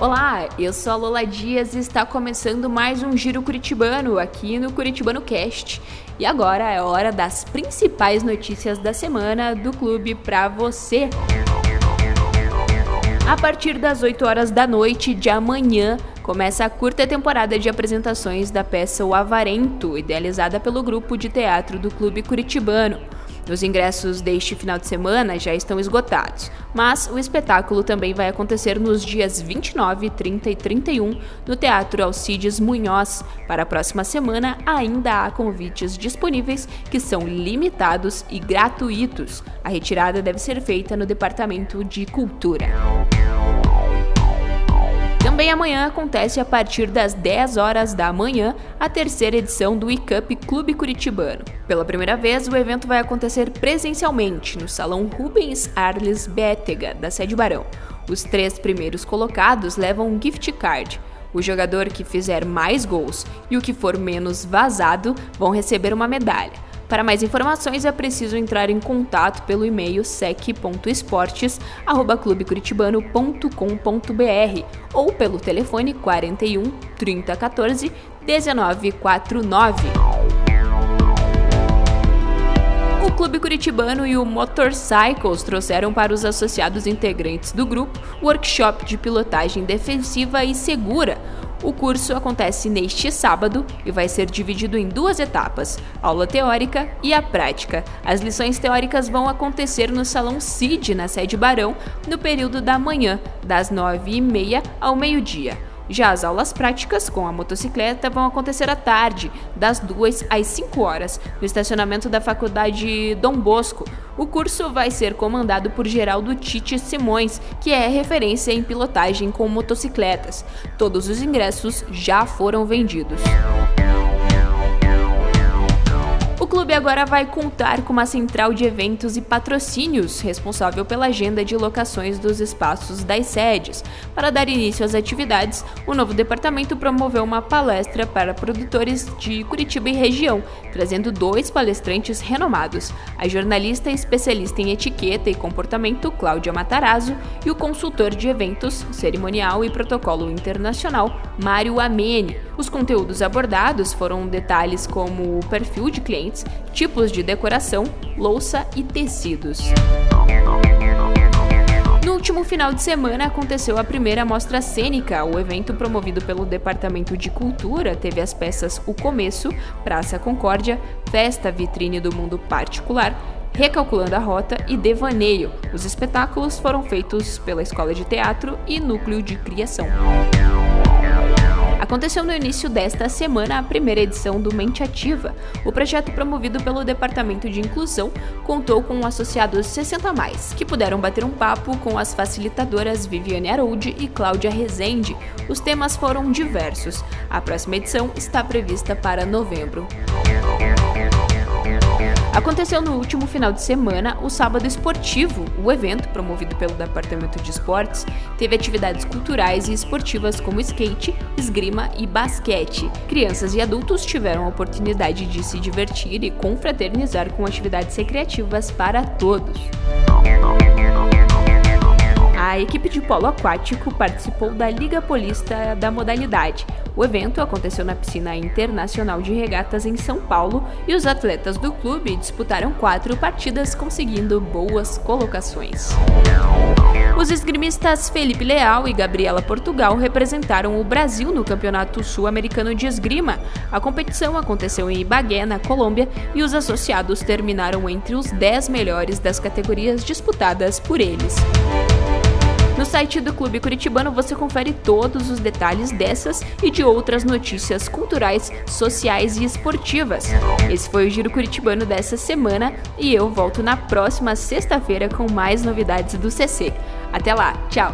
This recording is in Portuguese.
Olá, eu sou a Lola Dias e está começando mais um Giro Curitibano aqui no Curitibano Cast. E agora é hora das principais notícias da semana do clube para você. A partir das 8 horas da noite de amanhã, começa a curta temporada de apresentações da peça O Avarento, idealizada pelo grupo de teatro do Clube Curitibano. Os ingressos deste final de semana já estão esgotados, mas o espetáculo também vai acontecer nos dias 29, 30 e 31 no Teatro Alcides Munhoz. Para a próxima semana, ainda há convites disponíveis que são limitados e gratuitos. A retirada deve ser feita no Departamento de Cultura. Também amanhã acontece a partir das 10 horas da manhã a terceira edição do ICUP Clube Curitibano. Pela primeira vez, o evento vai acontecer presencialmente no Salão Rubens Arles Bétega, da Sede Barão. Os três primeiros colocados levam um gift card. O jogador que fizer mais gols e o que for menos vazado vão receber uma medalha. Para mais informações é preciso entrar em contato pelo e-mail sec.esportes@clubecuritibano.com.br ou pelo telefone 41 3014 1949. O Clube Curitibano e o Motorcycles trouxeram para os associados integrantes do grupo workshop de pilotagem defensiva e segura, o curso acontece neste sábado e vai ser dividido em duas etapas: aula teórica e a prática. As lições teóricas vão acontecer no Salão CID, na sede Barão, no período da manhã, das 9h30 ao meio-dia. Já as aulas práticas com a motocicleta vão acontecer à tarde, das 2 às 5 horas, no estacionamento da Faculdade Dom Bosco. O curso vai ser comandado por Geraldo Tite Simões, que é referência em pilotagem com motocicletas. Todos os ingressos já foram vendidos agora vai contar com uma central de eventos e patrocínios responsável pela agenda de locações dos espaços das sedes. Para dar início às atividades, o novo departamento promoveu uma palestra para produtores de Curitiba e região, trazendo dois palestrantes renomados: a jornalista especialista em etiqueta e comportamento Cláudia Matarazzo e o consultor de eventos, cerimonial e protocolo internacional Mário Amene. Os conteúdos abordados foram detalhes como o perfil de clientes, tipos de decoração, louça e tecidos. No último final de semana aconteceu a primeira mostra cênica. O evento promovido pelo Departamento de Cultura teve as peças O Começo, Praça Concórdia, Festa Vitrine do Mundo Particular, Recalculando a Rota e Devaneio. Os espetáculos foram feitos pela Escola de Teatro e Núcleo de Criação. Aconteceu no início desta semana a primeira edição do Mente Ativa. O projeto promovido pelo Departamento de Inclusão contou com associados 60 mais, que puderam bater um papo com as facilitadoras Viviane Aroudi e Cláudia Rezende. Os temas foram diversos. A próxima edição está prevista para novembro. Aconteceu no último final de semana o Sábado Esportivo. O evento, promovido pelo Departamento de Esportes, teve atividades culturais e esportivas como skate, esgrima e basquete. Crianças e adultos tiveram a oportunidade de se divertir e confraternizar com atividades recreativas para todos. A equipe de polo aquático participou da Liga Polista da modalidade. O evento aconteceu na Piscina Internacional de Regatas em São Paulo e os atletas do clube disputaram quatro partidas conseguindo boas colocações. Os esgrimistas Felipe Leal e Gabriela Portugal representaram o Brasil no Campeonato Sul-Americano de Esgrima. A competição aconteceu em Ibagué, na Colômbia, e os associados terminaram entre os 10 melhores das categorias disputadas por eles. No site do Clube Curitibano você confere todos os detalhes dessas e de outras notícias culturais, sociais e esportivas. Esse foi o Giro Curitibano dessa semana e eu volto na próxima sexta-feira com mais novidades do CC. Até lá, tchau!